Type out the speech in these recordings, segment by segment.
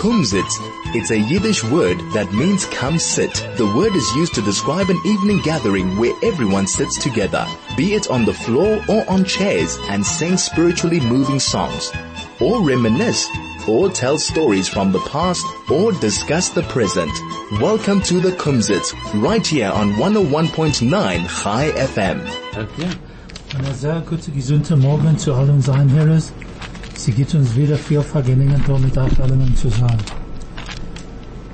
Kumzits. It's a Yiddish word that means come sit. The word is used to describe an evening gathering where everyone sits together, be it on the floor or on chairs and sing spiritually moving songs, or reminisce, or tell stories from the past, or discuss the present. Welcome to the Kumzits, right here on 101.9 Chai FM. Okay. Eine sehr gute, gesunde Morgen zu allen Hörern. Sie gibt uns wieder viel Vergnügen, da mit euch allen zu sein.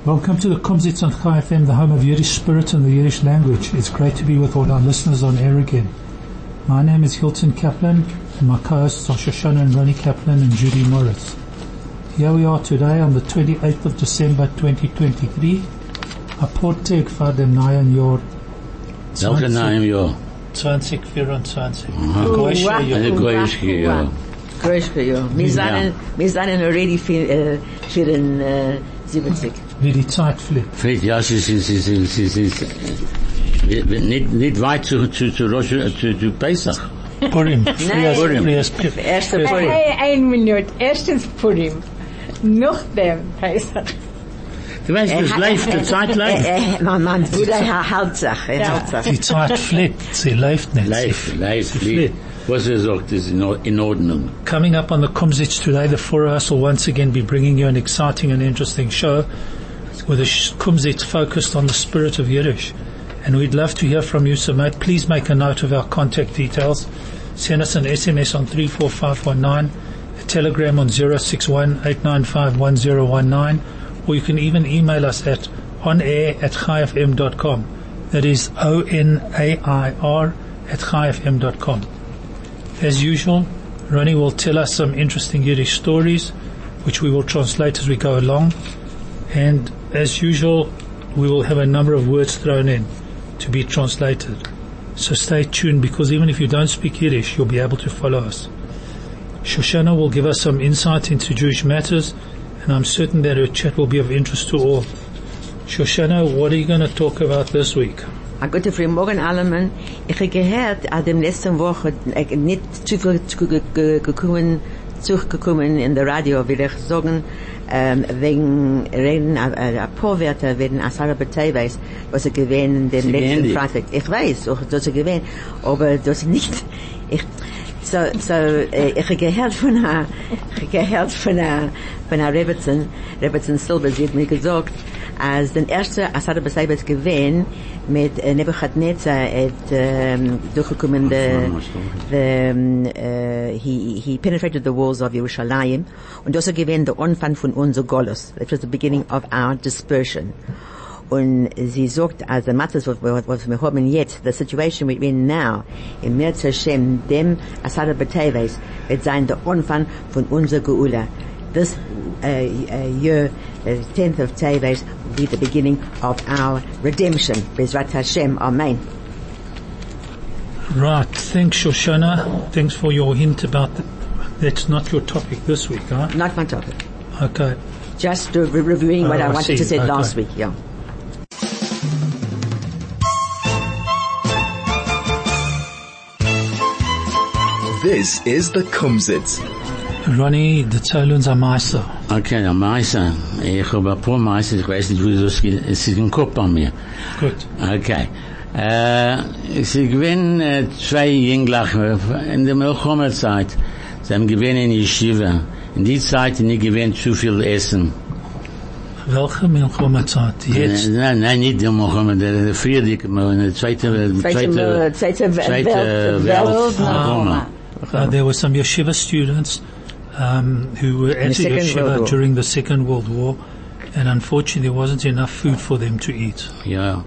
Welcome to the Kumzits on Chai FM, the home of Yiddish spirit and the Yiddish language. It's great to be with all our listeners on air again. My name is Hilton Kaplan, and my co-hosts are Shoshana and Ronnie Kaplan and Judy Morris. Here we are today on the 28th of December 2023. A Porteg for dem neuen Jahr Welke naam, joh? 2024. Oh, Goische wow. Jahr. Eine Goischke, ja. Wir sind, wir sind already für, äh, für den, äh, 70. Wie die Zeit fliegt. Fred, ja, sie, sie, sie, sie, sie, sie, sie, wir- wir- nicht, nicht weit zu, zu, zu, Rosh, zu, zu Pesach. Purim. Früher, Purim. ist Purim. Erste ein Minute. Erstens Purim. Noch dem Pesach. Du weißt, das läuft, die Zeit läuft. Mein, mein Bruder, er er sich. Die Zeit fliegt. Sie läuft nicht. Läuft, läuft, fliegt. Was er sagt, ist in Ordnung. Coming up on the Kumzits today, the four of us will once again be bringing you an exciting and interesting show with a Kumzits focused on the spirit of Yiddish. And we'd love to hear from you, so mate, please make a note of our contact details. Send us an SMS on 34519, a telegram on 061-895-1019, or you can even email us at onair at chaifm.com. That is O-N-A-I-R at chaifm.com. As usual, Ronnie will tell us some interesting Yiddish stories, which we will translate as we go along. And as usual, we will have a number of words thrown in to be translated. So stay tuned because even if you don't speak Yiddish, you'll be able to follow us. Shoshana will give us some insight into Jewish matters, and I'm certain that her chat will be of interest to all. Shoshana, what are you going to talk about this week? A gute früh morgen allen. Ich habe gehört, an dem letzten Woche, ich nicht zu viel gekommen, zurückgekommen in der Radio, will ich sagen, ähm, wegen reden, äh, ein paar Wörter wegen Asara Beteweis, was er gewähnt den Sie letzten. Freitag. Ich weiß, auch, dass er gewähnt, aber das nicht, ich, so, so, äh, ich habe gehört von einer, ich habe gehört von einer, von einer Rebbetzin, Rebbetzin Silber, sie hat mir gesagt, als den erste Asada Beseibes gewesen mit Nebuchadnezzar hat ähm, durchgekommen the, the, um, uh, he, he penetrated the walls of Jerusalem und das gewesen der Anfang von unser Golos. That was the beginning of our dispersion. Und sie sagt, als der Matzes, was, wir haben jetzt, the situation we're in now, im März Hashem, dem Asada Bateves, wird sein der Anfang von unserer Geula. This uh, uh, year, the 10th of Teves, will be the beginning of our redemption. Bezrat Hashem. Amen. Right, thanks Shoshana. Thanks for your hint about the, that's not your topic this week, huh? Not my topic. Okay. Just uh, re- reviewing what Oh, I I wanted see. to say Okay. last week, yeah. This is the Kumzits. Ronnie, the Zolun's are Meister. Okay, der Meister. Ich habe ein paar Meister, ich weiß nicht, wo das geht. Es ist im Kopf bei mir. Gut. Okay. Eh, äh, sie gewinnen äh, eh, zwei Jünglach eh, in der Milchommerzeit. Sie haben gewinnen in Yeshiva. In die Zeit, die gewinnen zu viel Essen. Welche Milchoma-Zeit? Jetzt? Nein, nein, nicht der Mohammed, der, der Friedrich, aber in der zweite, Zweite, zweite, zweite, zweite Welt, Welt, Welt, Milchoma. Uh, there were some yeshiva students um, who were at the, yeshiva during the Second World War, and unfortunately there wasn't enough food for them to eat. Ja.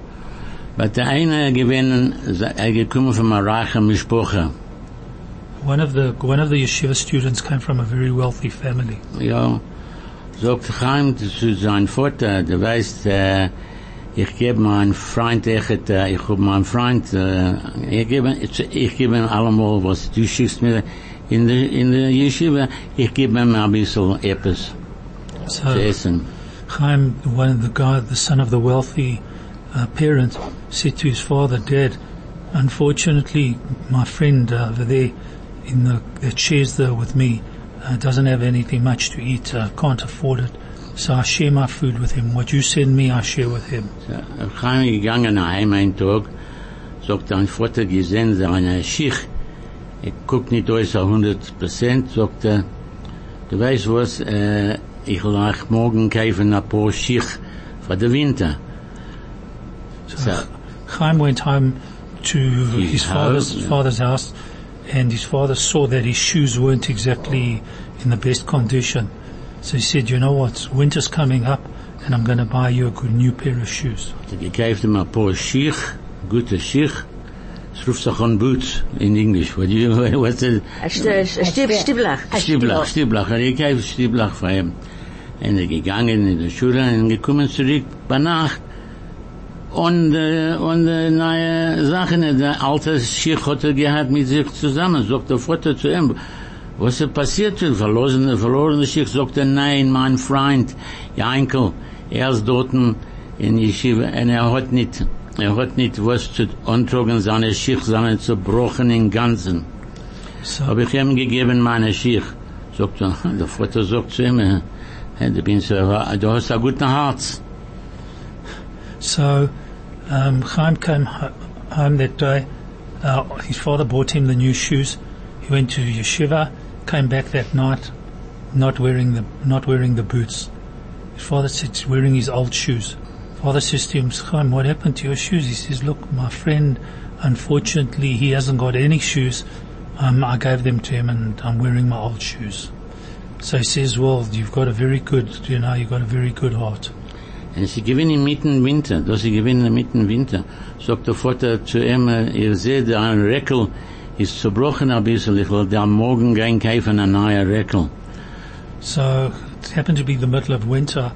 Aber der eine gewinnen, er gekommen von einer reichen Mischproche. One of the one of the yeshiva students came from a very wealthy family. Ja. Sagt Chaim zu seinem Vater, du weißt, äh, ich gebe meinen Freund echt, äh, ich hab meinen Freund, äh, ich gebe, ich gebe ihm allemal, was du schickst mir in the in der Yeshiva, ich gebe ihm ein bisschen etwas zu So essen. Chaim, one of the guy, the son of the wealthy uh, parent, said to his father, "Dad, unfortunately, my friend uh, over there in the that shares the with me uh, doesn't have anything much to eat. Uh, can't afford it. So I share my food with him. What you send me, I share with him. So, ich bin gegangen heim einen Tag, sagt ein Vater gesehen, seine Schicht, ich guck nicht aus a 100 Prozent, sagt er, du weißt was, äh, ich lach morgen kaufen ein paar Schicht für den Winter. So, Chaim went home to His his father's, house, father's house and his father saw that his shoes weren't exactly in the best condition. So he said, you know what, winter's coming up and I'm going to buy you a good new pair of shoes. er gekauft ihm a paar Schicht, gute Schicht, es ruft sich an Boots in English, what do you, what's it? A st- a stib, stiblach. Stiblach, Stiblach, er gekauft Stiblach für ihn. Und er gegangen in die Schule und gekommen zurück bei Nacht. Und, äh, und äh, neue Sachen, der alte Schicht hat er gehabt mit sich zusammen, sagt der Vater zu ihm, was ist passiert, verlorene, verlorene Schicht, sagt er, nein, mein Freund, Jankel, er ist dort in Yeshiva, und er hat nicht, er hat nicht was zu antragen, seine Schicht, seine zerbrochen im Ganzen. So, Hab ich ihm gegeben meine Schicht. Sagt er, der Vater sagt zu ihm, hey, du bist, du hast ein gutes Herz. so um, Chaim came home that day. Uh, his father bought him the new shoes. He went to yeshiva, came back that night, not wearing the not wearing the boots. His father said he's wearing his old shoes. Father says to him, Chaim, what happened to your shoes? He says, look, my friend, unfortunately, he hasn't got any shoes. Um, I gave them to him and I'm wearing my old shoes. So he says, well, you've got a very good, you know, you've got a very good heart. Und sie gewinnen mitten Winter, dass sie gewinnen mitten Winter. Sagt der Vater zu ihm, äh, ihr seht, ein Reckel ist zerbrochen ein bisschen, ich will da morgen gehen kaufen ein neuer Reckel. So it happened to be the middle of winter,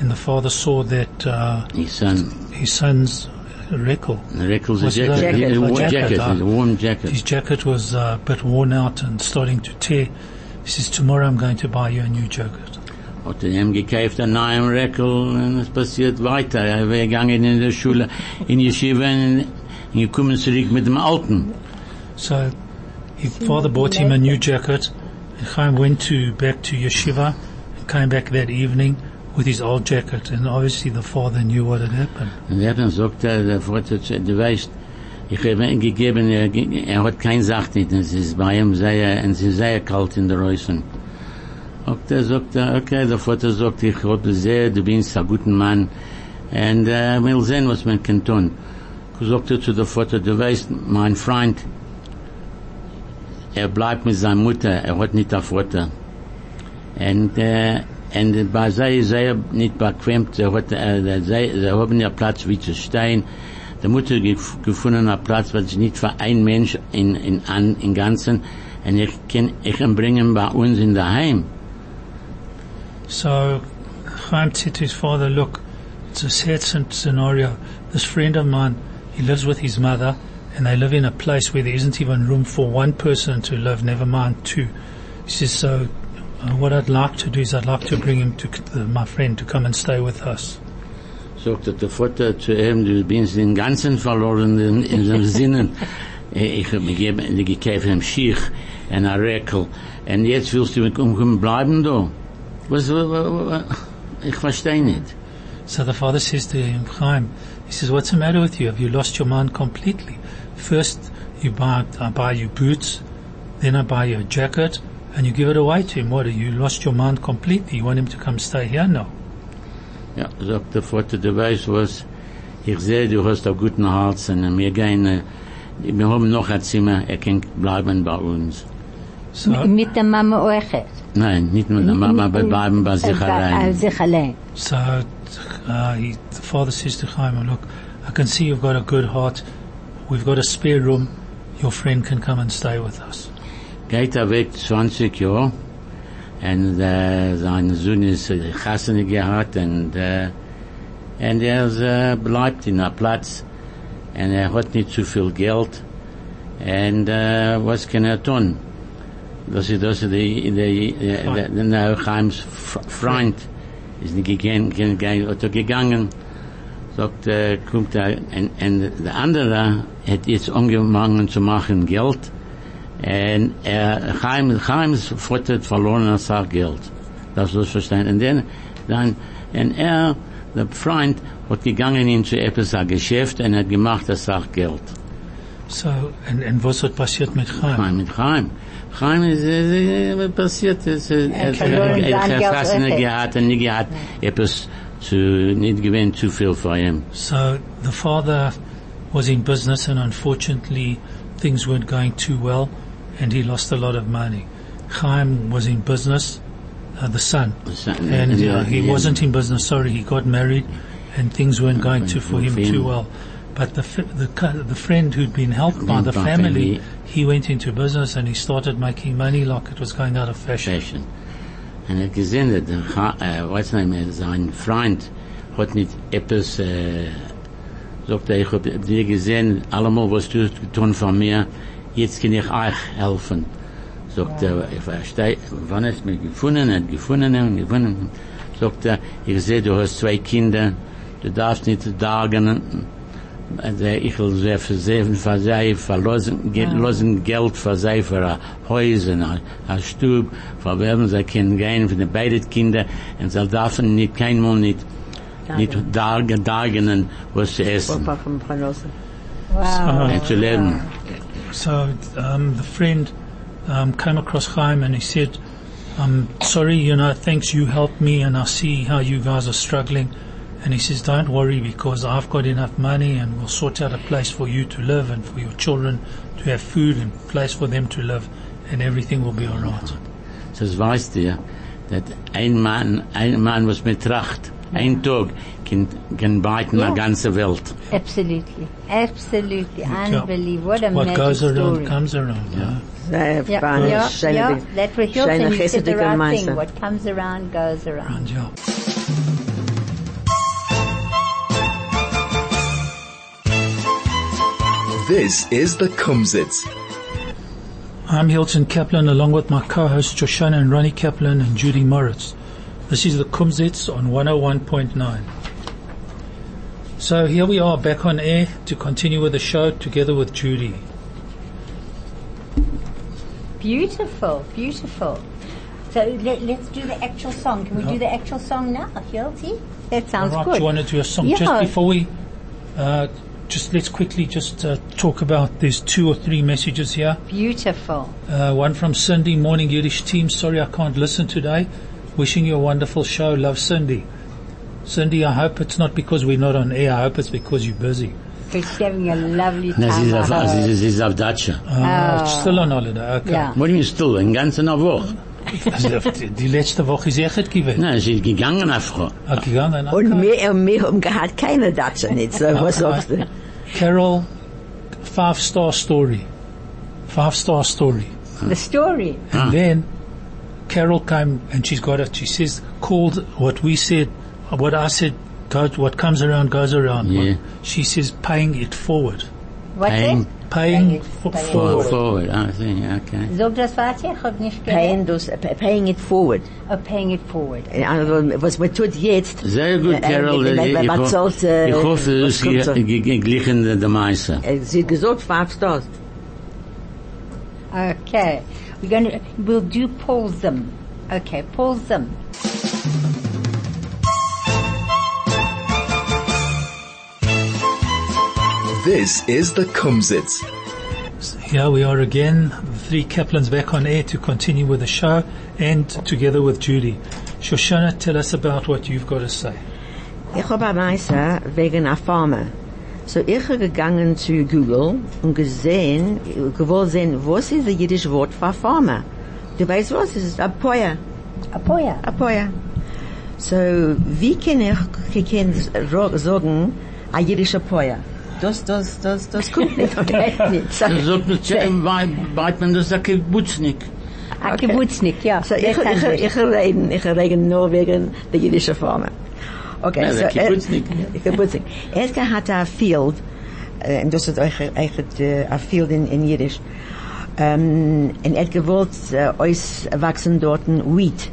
and the father saw that uh, Ich sage, his son's Rekel, ein Reckel ist ein Was ist das? Jacket, Jacket, a warm jacket, jacket, ah. a warm jacket. his jacket was uh, a bit worn out and starting to tear. He says, "Tomorrow I'm going to buy you a new jacket." Hat er ihm gekauft einen neuen Reckel und es passiert weiter. Er wäre gegangen in der Schule, in Yeshiva und gekommen zurück mit dem Alten. So his father bought him a new jacket, and Chaim went to back to yeshiva, and came back that evening with his old jacket. And obviously the father knew what had happened. Und er dann sagt er, der Vater, du weißt, ich habe ihm gegeben, er, hat kein Sacht nicht, es ist bei ihm sehr, in der Reusen. Und er sagt, okay, der Vater sagt, ich habe sehr, du bist ein guter Mann, und äh, will sehen, was man kann tun. Sagt er zu der Vater, du weißt, mein Freund, er bleibt mit seiner Mutter, er hat nicht einen Vater. Und, und bei nicht bequem, sie hat, äh, sie, sie haben ja Platz wie zu stehen. Die Mutter gef gefunden Platz, was nicht für ein Mensch in, in, an, in Ganzen. Und ich kann, ich kann bringen bei uns in der Heim. So Chaim said to his father, look, it's a sad scenario. This friend of mine, he lives with his mother and they live in a place where there isn't even room for one person to live, never mind two. He says, so uh, what I'd like to do is I'd like to bring him to the, my friend to come and stay with us. Sagt der Vater zu ihm, du bist den Ganzen verloren in, in den Sinnen. Ich habe mir gegeben, ihm Schich ein Rekel. Und jetzt willst du umkommen bleiben da? Was, wa- wa- wa- ich verstehe nicht. So the father says to him, Chaim, he says, what's the matter with you? Have you lost your mind completely? First, you buy, I buy you boots, then I buy you a jacket, and you give it away to him. What, have you lost your mind completely? You want him to come stay here? No. Ja, sagt der Vater, du weißt was, ich sehe, du hast einen guten Hals und wir gehen, äh, wir haben noch ein Zimmer, er kann bleiben bei uns. So, mit der Mama euch. Nein, nicht mit der Mama, aber bleiben bei sich Auf allein. sich allein. so uh, he, the father says to Chaim, look, I can see you've got a good heart. We've got a spare room. Your friend can come and stay with us. Geht er weg 20 Jahre. Und äh, sein Sohn ist äh, Chassene gehabt und, äh, und er äh, bleibt in der Platz. Und er hat nicht zu viel Geld. Und äh, was kann er tun? Das ist das, die, die, die, der, der Neuheims Freund ist nicht gegangen, gegangen, hat er gegangen, sagt, äh, kommt er, und, und der andere hat jetzt angefangen zu machen Geld, und er, Chaim, Chaims Vater hat verloren als auch Geld. Das muss verstehen. Und dann, Dann, und er, der Freund, hat gegangen in zu etwas ein Geschäft und hat gemacht das Sach Geld. So, and, and was hat passiert mit Chaim? Chaim mit Chaim. Chaim ist, äh, äh, passiert, es, äh, er verloren sein er Geld hat nicht öffnet. gehabt, und nicht gehabt, etwas zu, nicht gewinnt zu viel für ihn. So the father was in business and unfortunately things weren't going too well and he lost a lot of money. Chaim was in business, uh, the son, and uh, he wasn't in business, sorry, he got married and things weren't going to for him too well. But the, the, the friend who'd been helped by the family, he went into business and he started making money like it was going out of fashion. Fashion. Und hat gesehen, dass der, äh, weiß nicht mehr, sein Freund hat nicht etwas, äh, sagt er, ich hab dir gesehen, allemal was du getan von mir, jetzt kann ich euch helfen. Sagt er, ich verstehe, wann du mich gefunden, hat gefunden und gefunden. Sagt er, ich sehe, du hast zwei Kinder, du darfst nicht dagen, also ich will sehr versehen für sie, verlosen, ge losen Geld sie, für ein Häuser, ein, ein Stub, für wen sie können gehen, für die beiden Kinder, und sie dürfen nicht, keinmal nicht, nicht dagen, dagen, was zu essen. Wow. und zu leben. So um, the friend um, came across Chaim and he said, "I'm sorry, you know, thanks you helped me, and I see how you guys are struggling." And he says, "Don't worry because I've got enough money, and we'll sort out a place for you to live and for your children to have food and place for them to live, and everything will be all right." Das weißt du, dass ein Mann, ein Mann, was mit Tracht, ein Tag, kann, kann beiten Ja. die ganze Welt. Absolutely. Absolutely. Unbelievable. What a What magic goes around story. comes around. Yeah. Sehr Yeah, feine, yeah, schöne yeah. Ding. That was Schöne Hilton. You said the right thing. What comes around goes around. And yeah. This is the Kumzits. I'm Hilton Kaplan along with my co-hosts Shoshana and Ronnie Kaplan and Judy Moritz. This is the Kumzits on 101.9. So here we are back on air to continue with the show together with Judy. Beautiful, beautiful. So let, let's do the actual song. Can we do the actual song now, Hilti? That sounds right, good. do you want to do a song? Yeah. Just before we, uh, just let's quickly just uh, talk about, there's two or three messages here. Beautiful. Uh, one from Cindy, Morning Yiddish Team. Sorry I can't listen today. Wishing you a wonderful show. Love Cindy. Cindy, I hope it's not because we're not on air. I hope it's because you're busy. We're having a lovely Na, sie time. ist auf, out sie there. ist, sie ist auf Datsche. Ah, it's still on holiday. Okay. Yeah. What do you mean still? In ganze eine Woche? Also, die letzte Woche ist echt gewesen. Nein, sie ist gegangen auf Frau. Ah, gegangen, okay. Und wir, und wir haben gehabt keine Datsche nicht. So, was sagst du? Carol, five star story. Five star story. The story. And then Carol came and she's got it. She says, called what we said, what I said, goes, what comes around goes around. Yeah. She says, paying it forward. What's Paying- it? Paying it- fo- paying it forward. Forward, ah, I see, okay. Sag das weiter, ich hab nicht Paying, gehört. those, uh, paying it forward. Oh, paying it forward. In anderen Worten, was man tut jetzt, Sehr gut, Carol. äh, Ich, ich, was ho- soll's, äh, ich hoffe, es ist so? ge- ge- geglichen der Meister. sie hat uh, gesagt, five stars. Okay. We're going to, we'll do Paulsum. Okay, pause them. This is the Kumzits. Here we are again, the three Kaplans back on air to continue with the show and together with Judy. Shoshana, tell us about what you've got to say. Ich habe ein Meister wegen einer Farmer. So ich habe gegangen zu Google und gesehen, gewollt sehen, was ist das jüdische Wort für Farmer? Du weißt was? Es ist Apoya. Apoya. Apoya. So, wie kann ich, ich kann sagen, ein jüdischer Apoya? Das, das, das, das kommt nicht. Geht nicht. So, Das sagt nicht, weit man das ein Kibbutznik. A Kibbutznik, ja. so ich, ich, ich reden, ich reden nur wegen der jüdischen Farmer. Okay, so, der Kibbutznik. äh, Kibbutznik. Edgar hat ein Field, äh, und das ist euch, euch äh, ein Field in, in Jiddisch. Ähm, und er hat gewollt, äh, euch wachsen dort ein Wheat,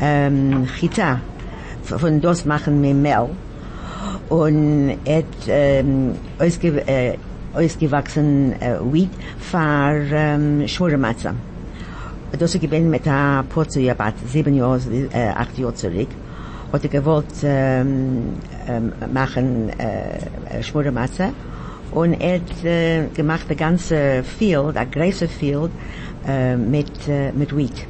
ähm, Chita. Von das machen wir Mehl. Und er hat, ähm, ausge, äh, ausgewachsen, äh, Wheat für, ähm, Schwurematze. Das ist gewesen mit einer Portion, ja, sieben Jahre, äh, acht Jahre zurück. Hat er gewollt ähm, ähm, machen äh, Schmuddermatze und er hat äh, ganze field, a große field mit wheat.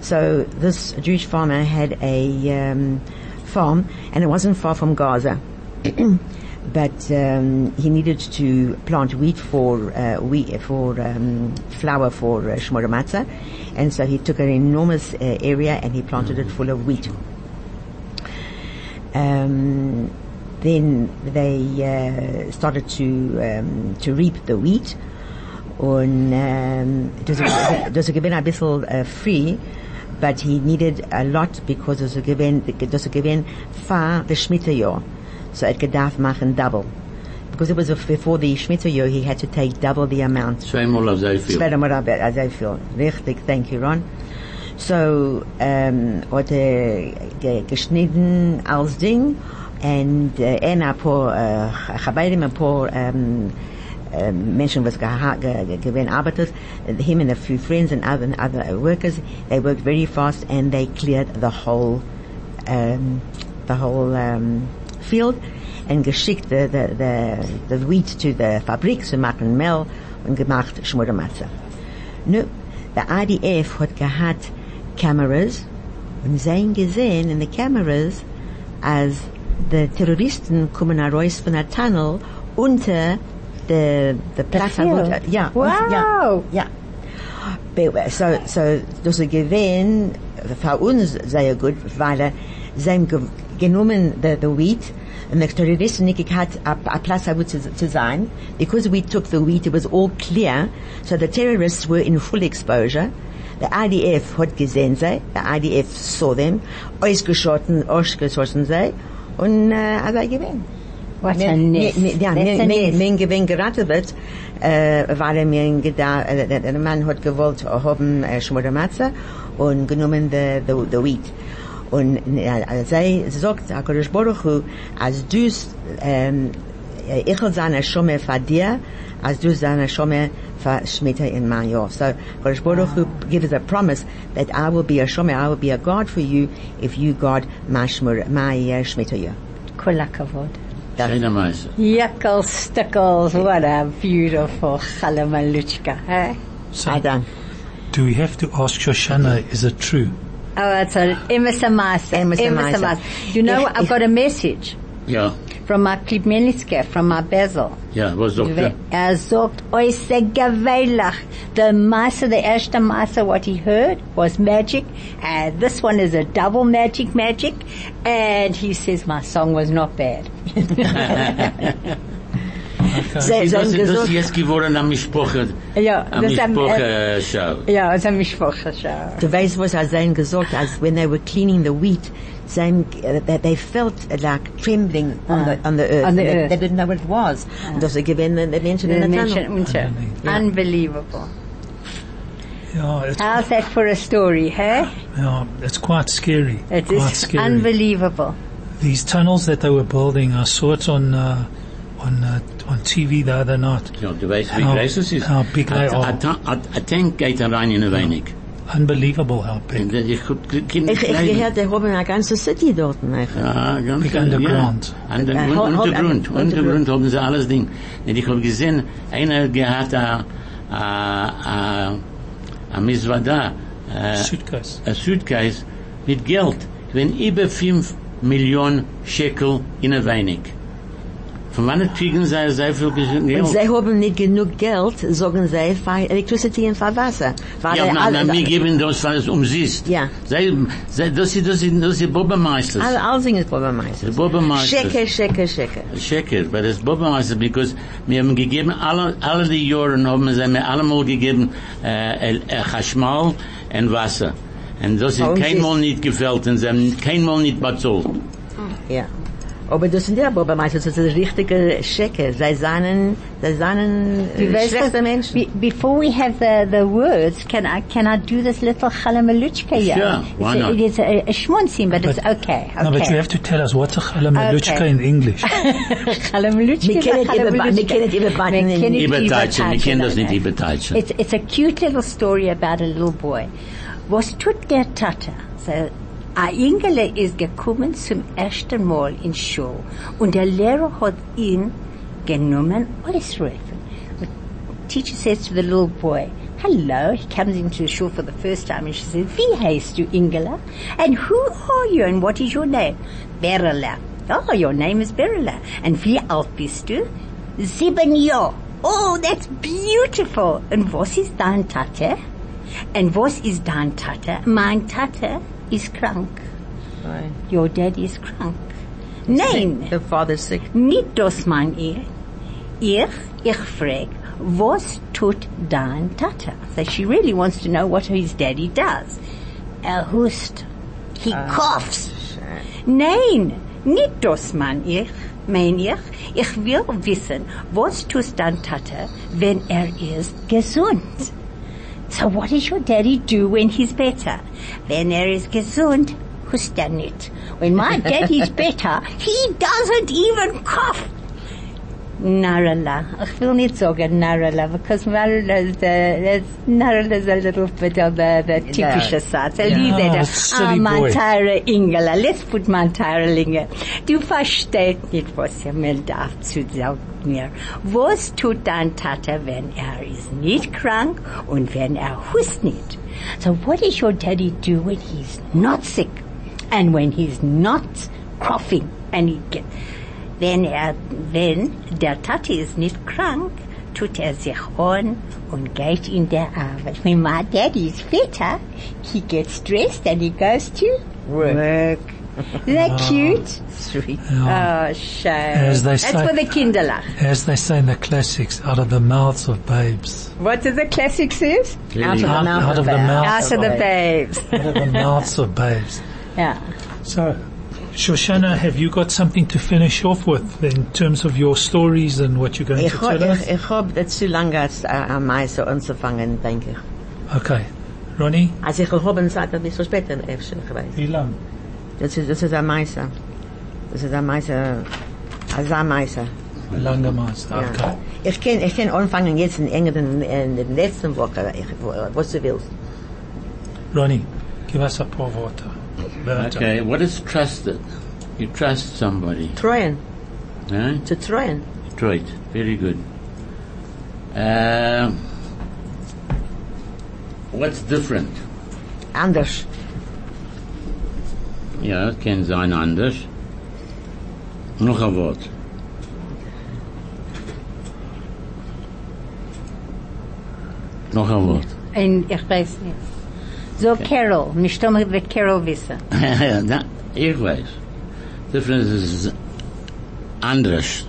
So this Jewish farmer had a um, farm, and it wasn't far from Gaza. but um, he needed to plant wheat for uh, wheat for um, flour for uh, Matzah, and so he took an enormous uh, area and he planted it full of wheat. Um, then they uh, started to um, to reap the wheat, and um, it was a, it a given a bisschen uh, free, but he needed a lot because it was a given it was a given far the year, so it gedarf machen double. Because it was before the year, he had to take double the amount. Zweimal auf sehr viel. Zweimal als I feel. Richtig, thank you, Ron. So, um, hat er ge geschnitten als Ding. Und äh, ein paar, äh, Chabairim, ein paar um, uh, Menschen, was gewesen arbeitet, him and a few friends and other, other workers, they worked very fast and they cleared the whole, um, the whole um, field and geschickt the, the, the, the wheat to the Fabrik zu machen Mehl und gemacht Schmuddermatze. Nu, der IDF hat gehabt Cameras und sie haben gesehen in the cameras, als die Terroristen kommen heraus von der Tunnel unter the, the Platz, ja, Wow. ja, ja. So, so, das ist gewesen, für uns sehr gut, weil sie haben genommen the, the wheat, und die Terroristen nicht gehabt, a, a Platz wo zu, zu sein. Because we took the wheat, it was all clear, so the terrorists were in full exposure. The IDF hat gesehen sie, the IDF saw them, ausgeschossen, ausgeschossen sie, und, äh, also gewesen. What Mir- a nest. Ja, mir gewinn geraten wird, äh, weil er mir gedacht, äh, der, der Mann hat gewollt haben äh, Schmuddermatze und genommen the, the, the wheat. Und äh, er sagt, HaKadosh Baruch Hu, als du, ähm, ich will seine Schumme für dir, als du seine Schumme für Shemitah in mein Jahr. So, HaKadosh Baruch Hu gives a promise that I will be a Schumme, I will be a God for you if you guard my, Shmur, my uh, Shemitah year. Kula kavod. Schöner Meister. Yuckle stickles. What a beautiful chalamaluchka, eh? So, I done. do we have to ask Shoshana, is it true? Oh, it's an emesamasa. Emes Amaisa. You know, Ich- I've got a message Ja, from my Klibmelitske, from my Basil. ja, was sagt er? Er sagt, oi, geweilig. The Master, the erste Master, what he heard was magic, and this one is a double magic magic, and he says my song was not bad. Okay. Sie- sie Das haben ist das gesagt, ist jetzt geworden am Mischpoche, Ja, am das ist ein- Mischpoche Show. Ja, es ist ein Mischwoche, schau. Du weißt, was er sein gesagt, als when they were cleaning the wheat, saying uh, that they felt uh, like trembling on the on the earth. On the they, earth. they didn't know what it was. Und das given the, the mention in the Mention tunnel. unter. Yeah. Unbelievable. Yeah, it's, How's that for a story, hey? yeah, it's quite scary. It quite is scary. unbelievable. These tunnels that they were building, I saw it on uh, on uh, on TV the other night. Ja, du weißt, wie How- groß es ist. how big they are. a ta- a- A Tank geht rein in ein wenig. Unbelievable how big. Ich Ich, ich gehört, die haben eine ganze City dort. ne? Ja, ganz Big underground. Ja. Under, un, hol- hol- Untergrund, un- Untergrund haben sie alles Ding. Und ich hab gesehen, einer gehabt a, a, a, a Miswada, äh, Suitcase. a Suitcase mit Geld. Wenn über 5 Millionen Shekel in ein wenig. Von wann kriegen sie sehr viel Geld? Und sie haben nicht genug Geld, sagen sie, für Electricity und für Wasser. Weil Ja, na, na, wir geben das, weil es umsiehst. Ja. Sie, sie, das ist, das ist, das ist Bürgermeisters. Alle, alle sind es Bürgermeister. Bürgermeister. Schecke, schecke, schecke. Sheker, but it's Bürgermeister, because wir haben gegeben, alle, alle die Jahre haben sie mir allemal gegeben, äh, äh, Chashmal und Wasser. Und das ist Warum keinmal nicht gefällt und sie haben keinmal nicht bezahlt. Ja. Aber das sind ja Bürgermeister, das ist richtige Schecke. Sie seien, sie seien Du schlechte Menschen. be, before we have the, the words, can I, can I do this little chalamaluchka here? Sure, why it's not? A, it is a, a schmunzing, but, it's But- okay. No, but you have to tell us what's a chalamaluchka Okay. in English. Chalameluchka is a kennen ihre Ba- chalameluchka. wir kennen ihre Baden Wir in- kennen Überteitschen, wir kennen das nicht okay. It's, it's a cute little story about a little boy. Was tut der Tata? So, A Ingele ist gekommen zum ersten Mal in Schule und der Lehrer hat ihn genommen ausrufen. The teacher says to the little boy, hello, he comes into the shul for the first time and she says, wie heißt du Ingela? And who are you and what is your name? Berela. Oh, your name is Berela. And wie alt bist du? Sieben Jahre. Oh, that's beautiful. And was ist dein Tate? And was ist dein Tate? Mein Tate ist krank. Right. Your dad is krank. Nein, The father's sick. nicht das mein ich. Ich, ich frag, was tut dein Tata? So she really wants to know what his daddy does. Er hust. He coughs. Nein, nicht das mein ich. Mein ich, ich will wissen, was tut dein Tata, wenn er ist gesund? So what does your daddy do when he's better? Wenn er ist gesund, who's done it? When my daddy's better, he doesn't even cough. Narala. Ich will nicht sagen Narala, because Narala is, the, Narala is a little bit of the, the. I leave Yeah, that. silly Ah, teure Ingela. Let's put mein teure Linge. Du verstehst nicht, was ihr mir darf zu sagen mir. Was tut dein Tata, wenn er ist nicht krank und wenn er hust nicht? So what does your daddy do when he's not sick? And when he's not coughing and he get, wenn er, wenn der Tati ist nicht krank, tut er sich an und geht in der Arbeit. When my daddy is fitter, he gets dressed and he goes to work. Isn't that cute? Sweet. Yeah. Oh, shame. As they That's say- for the Kinderlach. As they say in the classics, out of the mouths of babes. What does the classics says? Out of the Out, mouth out of of the babes. mouths Out of the babes. out of the mouths of babes. yeah. So, Shoshana, have you got something to finish off with in terms of your stories and what you're going Ich, to tell us? ich, ich hab das zu lange als äh, am Meister anzufangen, denke ich. Okay. Ronnie, Also ich hab eine Zeit ein bisschen später, ich weiß. wie lang? Das ist, das ist ein Meister. Das ist ein Meister, ein Saarmeister. Lange Meister. Okay. Ja. Ich kann, ich kann anfangen jetzt in England in, in der letzten Woche, ich, wo- was du willst. Ronnie, give us a paar Worte. Wörter. Okay, what is trusted? You trust somebody, Treuen, eh? zu treuen. Detroit, very good. Uh, what's different? Anders. Ja, het kan zijn anders. Nog een woord. Nog een woord. Und ich weiß nicht. So Carol, nicht einmal die Carol wissen. Na, ik weet. Different is anders.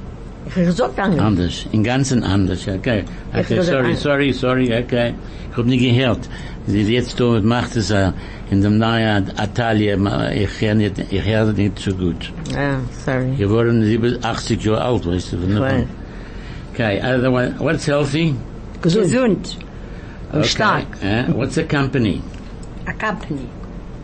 Ich habe gesagt anders. Anders. In ganzen anders. Okay. Okay, sorry, sorry, sorry, okay. Ich hab nicht gehört. Sie jetzt so macht es äh, in dem neuen Atelier, ma- ich höre nicht, ich höre nicht so gut. Ah, sorry. Geworden 87 Jahre alt, weißt du. von Right. Okay, other one, what's healthy? Gesund. Und stark. Uh, what's a company? A company.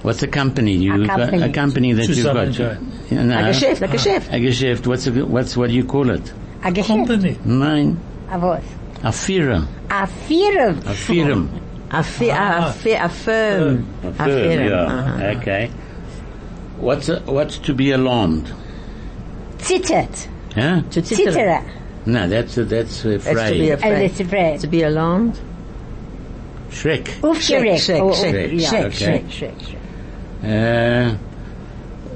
What's a company? You A company. a company that you've got. Zusammengehalten. Yeah, no. Ein Geschäft, ein Geschäft. A Geschäft. What's a, what's what do you call it? A Geschäft. Company. Nein, A was? a firm. A Firm. A firm. A, fi a, fi a firm. A firm. Yeah. Uh-huh. Okay. What's a, what's to be alarmed? Zittert. Huh? To zitteren. No, that's uh, that's uh, That's to be afraid. A afraid. little afraid. To be alarmed. Schreck. Aufgeregt. Schreck, Oh, oh, Schreck, ja, Schreck, Schreck, okay. Schreck, Schreck. Uh,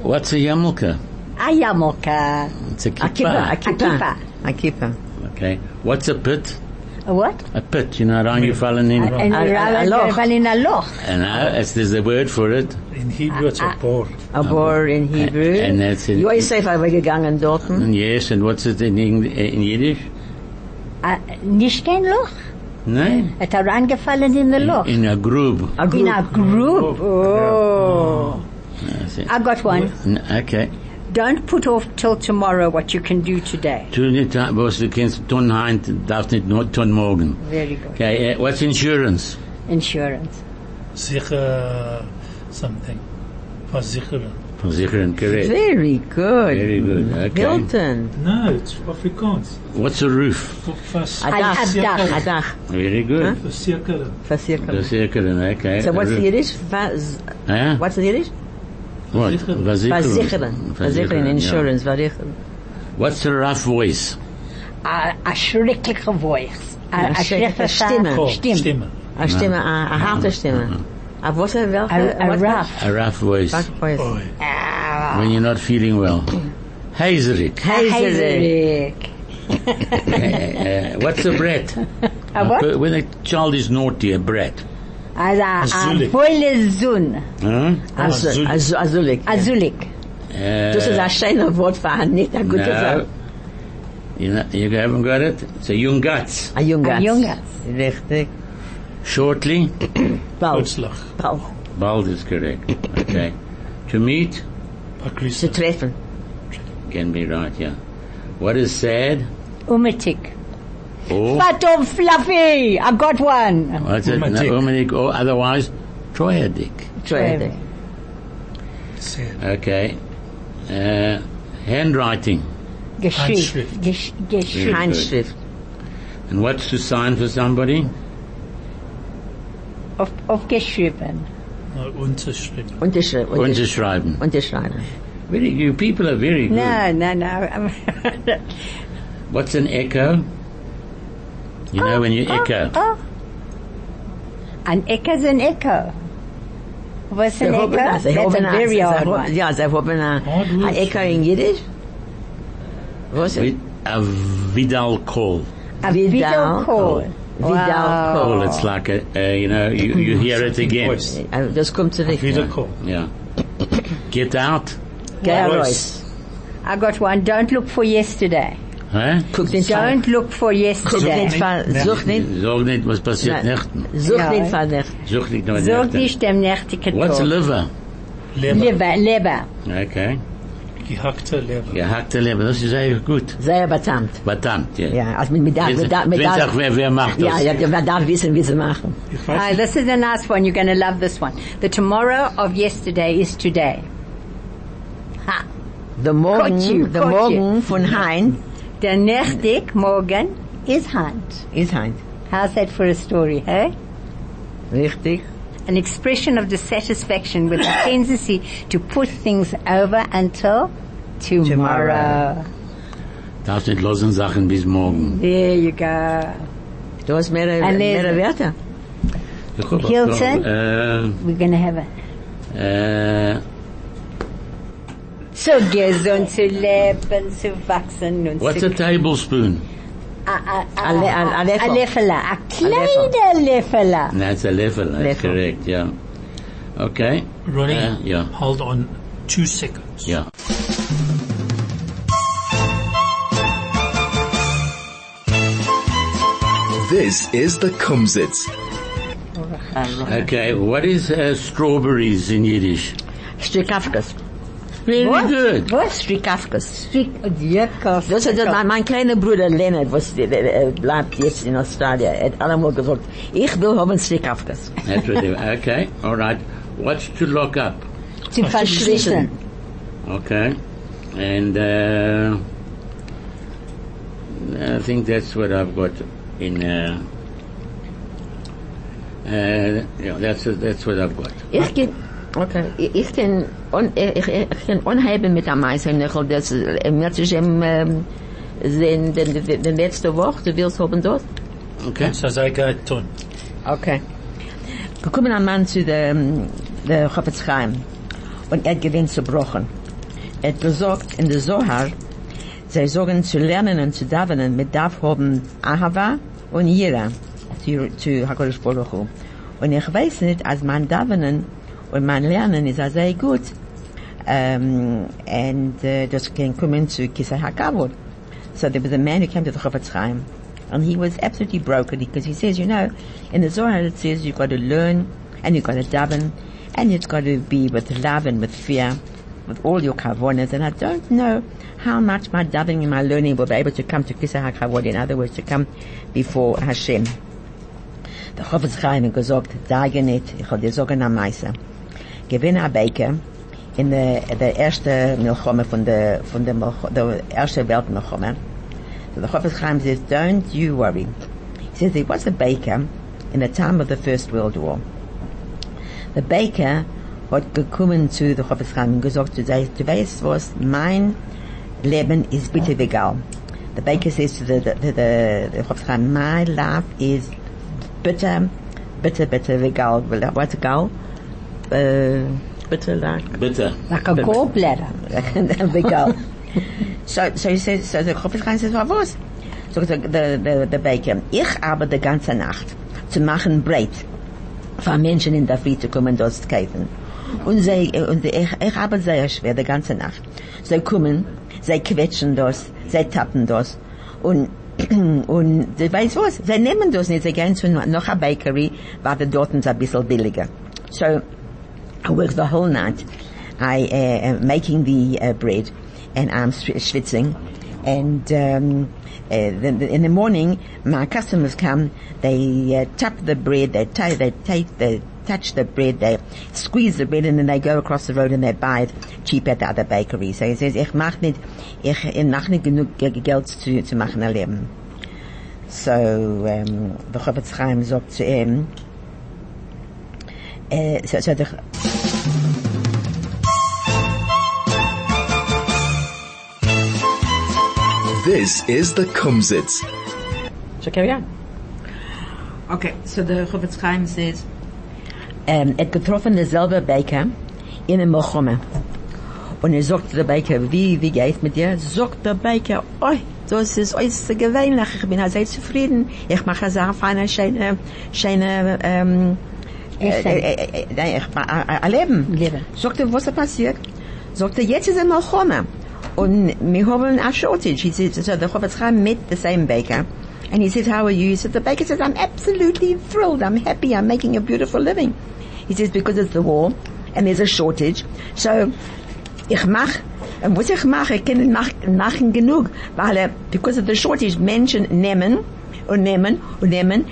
what's a yarmulke? A Jammelka. It's a A kippa. A kippah. kippa. kippa. A kippa. Okay. What's a pit? A what? A pit. You know, reingefallen in. And A- a- a rather loch. than in a loch. And uh, as there's a word for it. In Hebrew, it's a bor. A bor in Hebrew. And that's in- You are safe weggegangen dort. And yes, and what's it in, Eng- in Yiddish? A, nicht kein Loch. Nein? Het er reingefallen in the loch. In a groove. A In group. a group. Oh. That's it. I got one. Okay. Don't put off till tomorrow what you can do today. Tu nicht, was du kennst, tun heint, darfst nicht nur tun morgen. Very good. Okay, uh, what's insurance? Insurance. Sicher something. Versicheren. Versichern, correct. Very good. Very good, mm-hmm. okay. Hilton. No, it's Afrikaans. What's a roof? Vers- A dach. Versicheren. A dach. Very good. Versicheren. Versichern. Versichern, okay. So what's the roof. Yiddish? Vas- Huh? What's the Yiddish? What? Versicherung. Versichern. Versichern, yeah. insurance, versichern. What's a rough voice? A, a schreckliche Voice. A, Eine a schreckliche schreckliche Stimme. Stimme. Stimme. A Stimme, a, a harte Stimme. A was, a welche? A, a rough. A rough voice. what voice? Oi. When you're not feeling well. Hazerik. Hazerig. Uh, what's a brat? A what? When a child is naughty, a brat. As a, a Azulik. boile Zun. Huh? Azu- Azu- Azulik. Azulik. Das ist ein schöner Wort für ein, nicht ein gutes. Wort. You, know, you haven't got it? It's a young guts. Ein Jungatz. Ein Jungatz. Richtig. Shortly. Bald. Bald. Bald is correct. Okay. To meet Zu Pakrisa. treffen. can be right, yeah. What is sad? Umetik. Or But oh, fluffy. I got one. what's it? Umatik. Umatik, or otherwise, troyadik. Treffen. Sad. Okay. Uh, handwriting. Geschrift. Handschrift. Gesch- Geschrift. Handschrift. And what's to sign for somebody? Auf, aufgeschrieben. No, uh, Unterschrift. Unterschrift. Unterschreiben. Unterschreiben. Very, you people are very good. No, no, no. What's an echo? You know when you oh, echo. Oh, oh. An echo is an echo. What's an echo? haben- That's a haben very hard haben- one. Ja, sie haben ein Hard ein words. Echo in Jiddisch. Was ist? Vid- A Vidal call. A Vidal video call. Vidal Wow. Call. It's like a, uh, you know, you, you hear it again. Voice. Also, Das kommt zurück. Wieder call. Yeah. Get out. Geh Voice. raus. I got one. Don't look for yesterday. Huh? Guck nicht vor. Don't look for yesterday. Such nicht. Sag nicht, was passiert Nein. nächten. Such nicht vor nicht. Such nicht nur Sag nächten. nicht dem nächtigen What's a Tag. liver? Leber. Leber, Leber. Okay. Gehackte Leber. Gehackte Leber, das ist eigentlich gut. Sehr betankt. Verdammt, ja. Ja, also mit, mit, mit, mit, mit, Wenn auch wer, wer macht das? ja, man darf wissen, wie sie machen. Ich weiß nicht. this is the nice one. You're going to love this one. The tomorrow of yesterday is today. Ha. The Morgen, Got you, der got Morgen von Hein Der nächtig morgen is Hand. ist Hein. How's that for a story, hey? Richtig. An expression of dissatisfaction with a tendency to push things over until tomorrow. Tomorrow. Darfst nicht losen Sachen bis morgen. There you go. Du hast mehrere, Ein Lesen. mehrere Wörter. Hilton? Äh, We're going to have a äh, so gesund zu leben, zu wachsen und what's zu a tablespoon? A, a, a, A a- a Löffel. a Löffel, a kleiner Löffel. That's a level, that's correct, yeah. Okay. Ronnie, Uh, yeah. hold on two seconds. Yeah. This is the Kumzits. Okay, what is uh, strawberries in Yiddish? Strikafkas. Very What? good. What? Strikafkas. Strick, Jekos. Das ist mein, mein kleiner Bruder Leonard, was äh, äh, bleibt jetzt in Australien. Hat allemal gesagt, ich will haben Strikafkas. That's what they, okay, all right. What's to lock up? Zu verschließen. Okay. And uh, I think that's what I've got in. Uh, uh, yeah, that's that's what I've got. Ich kann, okay, ich, kann, on, ich, ich, kann unheben mit ich will das, äh, mir zu dem, ähm, den, den, den, den letzte Woche, du willst haben dort? Okay. So sei geht tun. Okay. Gekommen ein Mann zu der, ähm, der Chofetz Chaim und er gewinnt zu brochen. Er hat gesagt, in der Zohar, sie sagen zu lernen und zu davenen, mit darf haben Ahava und Jira zu, zu HaKadosh Baruch Hu. Und ich weiß nicht, als mein Davenen und mein Lernen ist sehr gut, um, and uh, das can come into Kisei HaKavod. So there was a man who came to the Chofetz Chaim, and he was absolutely broken because he says, you know, in the Zohar it says you've got to learn, and you've got to daven, and you've got to be with love and with fear, with all your kavonas, and I don't know how much my davening and my learning will be able to come to Kisei HaKavod, in other words, to come before Hashem. Der Chofetz Chaim gesagt, sage nicht, ich habe dir sagen am. Gewinne ein Baker in der, der erste Milchome von der, von der, Milch- der erste Weltmilchome. So the Chofetz don't you worry. He says there was a baker in the time of the First World War. The baker hat gekommen zu der Chofetz Chaim und gesagt, du, weißt was, mein Leben ist bitter egal. The baker says to the, the, the, the, the my life is bitter, bitter, bitter egal. What's egal? Uh, bitter like Bitte. Like a gallbladder. egal. so, so he says, so the Chofetz Chaim says, "Wa was? So the, the, the, the baker, ich arbeite die ganze Nacht zu machen Brot für Menschen in der Früh zu kommen, das zu kaufen. Und sie, und ich, ich arbeite sehr schwer die ganze Nacht. Sie kommen, sie quetschen das, sie tappen das. Und, und, sie weiß was, sie nehmen das nicht, sie gehen zu noch einer Bakery, weil die dort ein bisschen billiger. So, I work the whole night. I uh, am making the uh, bread, and I'm schw- schwitzing. And um, uh, the, the, in the morning, my customers come. They uh, tap the bread. They tie. They take. They touch the bread. They squeeze the bread, and then they go across the road and they buy it cheap at the other bakery. So he says, "Ich mach nicht, ich, ich mach nicht genug Ge- Geld zu, zu machen ein Leben." So um, the Chofetz Chaim sagt zu ihm. So, so the This is the Kumzits. So carry on. Okay, so the Chofetz Chaim says, er hat getroffen derselbe Baker in einem Mochome. Und er sagt zu der Baker, wie, wie geht's mit dir? Sagt der Baker, oi, das ist äußerst gewöhnlich, ich bin sehr zufrieden, ich mache sehr feine, schöne, schöne, ähm, ich mache ein- ein Leben. Leben. Sagt er, was ist passiert? Sagt er, jetzt ist er Mochome. Und wir haben a shortage. He says, so the Chofetz Chaim met the same baker. And he says, how are you? He said, the baker says, I'm absolutely thrilled. I'm happy. I'm making a beautiful living. He says, because it's the war and there's a shortage. So, ich mach, und was ich mache, ich kann mach, machen genug. Weil, because of the shortage, Menschen nehmen und nehmen und nehmen.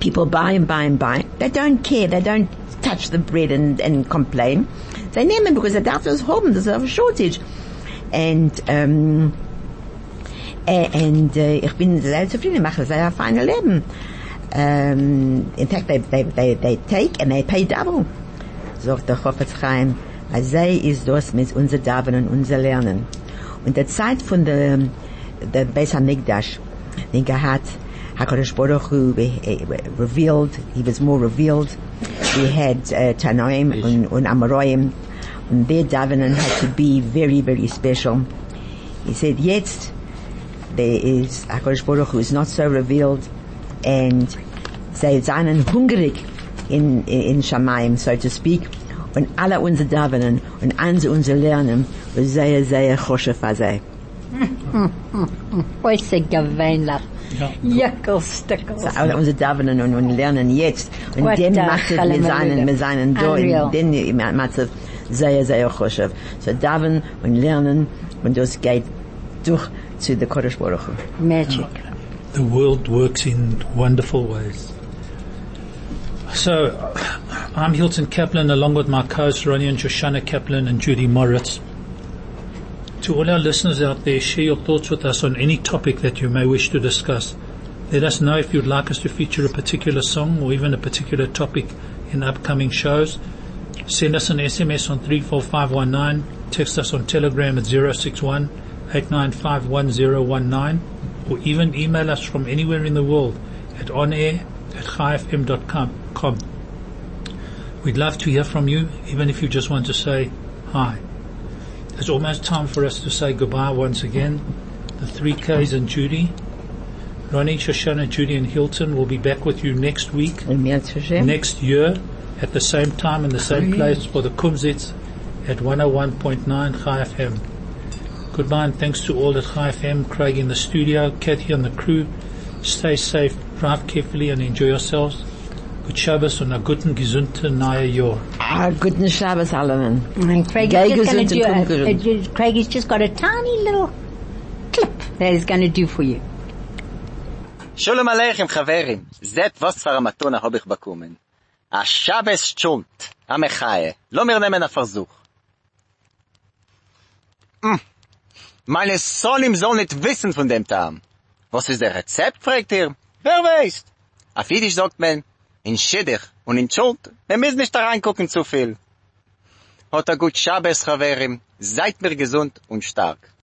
People buy and buy and buy. They don't care. They don't touch the bread and, and complain. They nehmen because the doctors home. There's a shortage. And, um, and äh, ich bin sehr zufrieden, mache sehr feine Leben. Um, in fact, they, they, they, they take and they pay double. Sagt der Chofetz Chaim, sei ist das mit unser Daven und unser Lernen. Und der Zeit von der, der Beis HaMikdash, den gehat, HaKadosh Baruch Hu eh, revealed, he was more revealed. We had uh, Tanoim und, und Amoraim, and their Davenen had to be very, very special. He said, jetzt, there is HaKadosh Baruch Hu is not so revealed, and sie seien hungrig in, in Shamayim, so to speak, und alle unsere Davenen und alle unsere Lernen, und sehr, sehr choshev azeh. Äußerst gewöhnlich. Ja. Jackelstickels. alle unsere Davenen und, und lernen jetzt. Und What dem the macht es mit seinen, mit seinen Do, Unreal. den macht es sehr, sehr choshev. So daven und lernen, und das geht durch zu der Kodesh Baruch Hu. Magic. The world works in wonderful ways. So, I'm Hilton Kaplan along with my co-hosts Ronnie and Shoshana Kaplan and Judy Moritz. To all our listeners out there, share your thoughts with us on any topic that you may wish to discuss. Let us know if you'd like us to feature a particular song or even a particular topic in upcoming shows. Send us an SMS on 34519, text us on Telegram at 061 8951019, or even email us from anywhere in the world at onair at chaifm.com. We'd love to hear from you, even if you just want to say hi. It's almost time for us to say goodbye once again. The three Ks and Judy. Ronnie, Shoshana, Judy and Hilton will be back with you next week, Und mehr zu schön. next year, at the same time and the same place for the Kumzits at 101.9 Chai FM. Goodbye and thanks to all at Chai FM, Craig in the studio, Kathy and the crew. Stay safe, drive carefully and enjoy yourselves. Good Shabbos und a guten, gesunden neue Jahr. Ah, guten Shabbos allen. And Craig is just going to do und a, gesund. a, Craig has just got a tiny little clip that he's going to do for you. Shalom Aleichem Chaverim. Zet was für a Matuna hab ich bekommen. A Shabbos Stund. A Mechaie. Lo mir nehmen a Versuch. Mm. Meine Solim soll nicht wissen von dem Tam. Was ist der Rezept, fragt ihr? Wer weiß? Auf Jiddisch sagt man, in Schiddich und in Schuld. Wir müssen nicht da reingucken zu viel. Hat er gut Schabes, Chaverim. Seid mir gesund und stark.